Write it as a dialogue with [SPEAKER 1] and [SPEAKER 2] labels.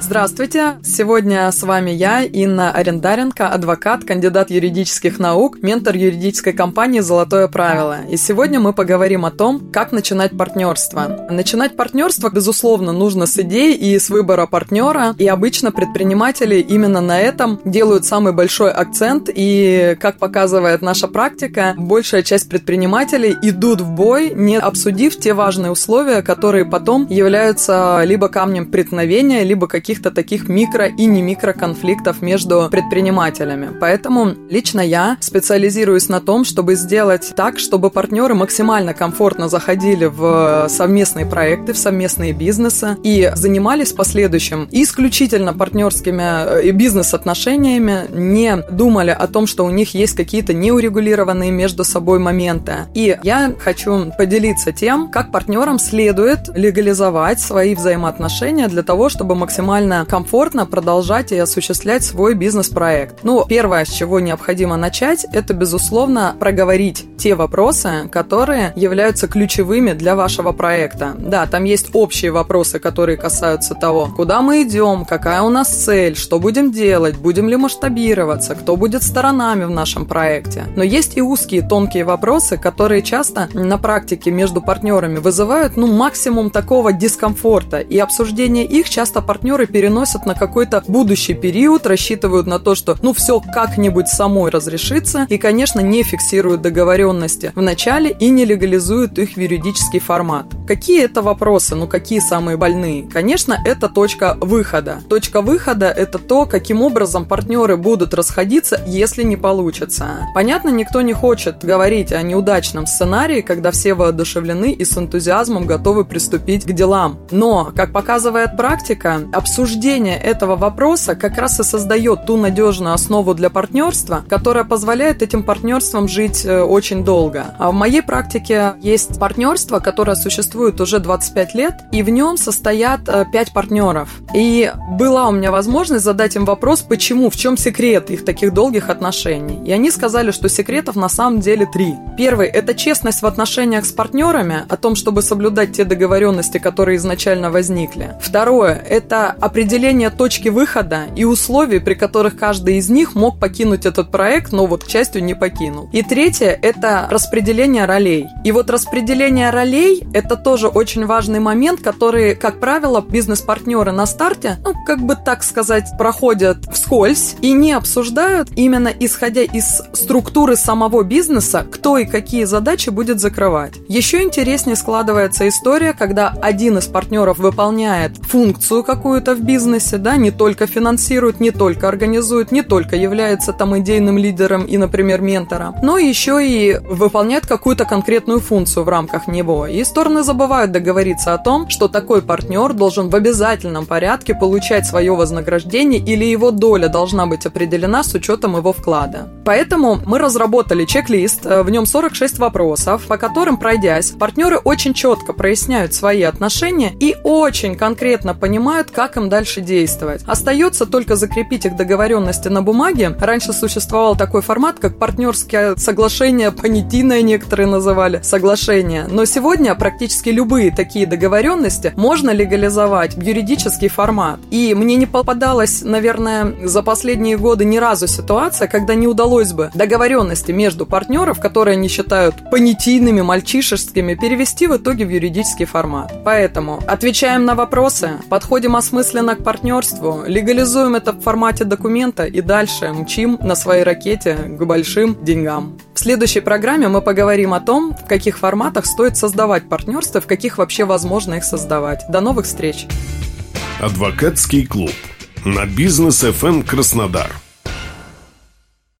[SPEAKER 1] Здравствуйте! Сегодня с вами я, Инна Арендаренко, адвокат, кандидат юридических наук, ментор юридической компании «Золотое правило». И сегодня мы поговорим о том, как начинать партнерство. Начинать партнерство, безусловно, нужно с идей и с выбора партнера. И обычно предприниматели именно на этом делают самый большой акцент. И, как показывает наша практика, большая часть предпринимателей идут в бой, не обсудив те важные условия, которые потом являются либо камнем преткновения, либо каких каких-то таких микро и не микро конфликтов между предпринимателями. Поэтому лично я специализируюсь на том, чтобы сделать так, чтобы партнеры максимально комфортно заходили в совместные проекты, в совместные бизнесы и занимались последующим исключительно партнерскими э, бизнес-отношениями, не думали о том, что у них есть какие-то неурегулированные между собой моменты. И я хочу поделиться тем, как партнерам следует легализовать свои взаимоотношения для того, чтобы максимально максимально комфортно продолжать и осуществлять свой бизнес-проект. Ну, первое, с чего необходимо начать, это, безусловно, проговорить те вопросы, которые являются ключевыми для вашего проекта. Да, там есть общие вопросы, которые касаются того, куда мы идем, какая у нас цель, что будем делать, будем ли масштабироваться, кто будет сторонами в нашем проекте. Но есть и узкие, тонкие вопросы, которые часто на практике между партнерами вызывают, ну, максимум такого дискомфорта, и обсуждение их часто партнеры переносят на какой-то будущий период, рассчитывают на то, что ну все как-нибудь самой разрешится, и, конечно, не фиксируют договоренности в начале и не легализуют их в юридический формат. Какие это вопросы? Ну, какие самые больные? Конечно, это точка выхода. Точка выхода – это то, каким образом партнеры будут расходиться, если не получится. Понятно, никто не хочет говорить о неудачном сценарии, когда все воодушевлены и с энтузиазмом готовы приступить к делам. Но, как показывает практика, обсуждение обсуждение этого вопроса как раз и создает ту надежную основу для партнерства, которая позволяет этим партнерствам жить э, очень долго. А в моей практике есть партнерство, которое существует уже 25 лет, и в нем состоят 5 э, партнеров. И была у меня возможность задать им вопрос, почему, в чем секрет их таких долгих отношений. И они сказали, что секретов на самом деле три. Первый – это честность в отношениях с партнерами, о том, чтобы соблюдать те договоренности, которые изначально возникли. Второе – это определение точки выхода и условий, при которых каждый из них мог покинуть этот проект, но вот, к счастью, не покинул. И третье – это распределение ролей. И вот распределение ролей – это тоже очень важный момент, который, как правило, бизнес-партнеры на старте, ну, как бы так сказать, проходят вскользь и не обсуждают именно исходя из структуры самого бизнеса, кто и какие задачи будет закрывать. Еще интереснее складывается история, когда один из партнеров выполняет функцию какую-то в бизнесе, да, не только финансирует, не только организует, не только является там идейным лидером и, например, ментором, но еще и выполняет какую-то конкретную функцию в рамках него. И стороны забывают договориться о том, что такой партнер должен в обязательном порядке получать свое вознаграждение или его доля должна быть определена с учетом его вклада. Поэтому мы разработали чек-лист, э, в нем 46 вопросов, по которым, пройдясь, партнеры очень четко проясняют свои отношения и очень конкретно понимают, как им дальше действовать. Остается только закрепить их договоренности на бумаге. Раньше существовал такой формат, как партнерские соглашения, понятийное некоторые называли соглашения. Но сегодня практически любые такие договоренности можно легализовать в юридический формат. И мне не попадалось, наверное, за последние годы ни разу ситуация, когда не удалось бы договоренности между партнеров, которые они считают понятийными, мальчишескими, перевести в итоге в юридический формат. Поэтому отвечаем на вопросы, подходим осмысленно к партнерству, легализуем это в формате документа и дальше мчим на своей ракете к большим деньгам. В следующей программе мы поговорим о том, в каких форматах стоит создавать партнерство, в каких вообще возможно их создавать. До новых встреч!
[SPEAKER 2] Адвокатский клуб на бизнес FM Краснодар.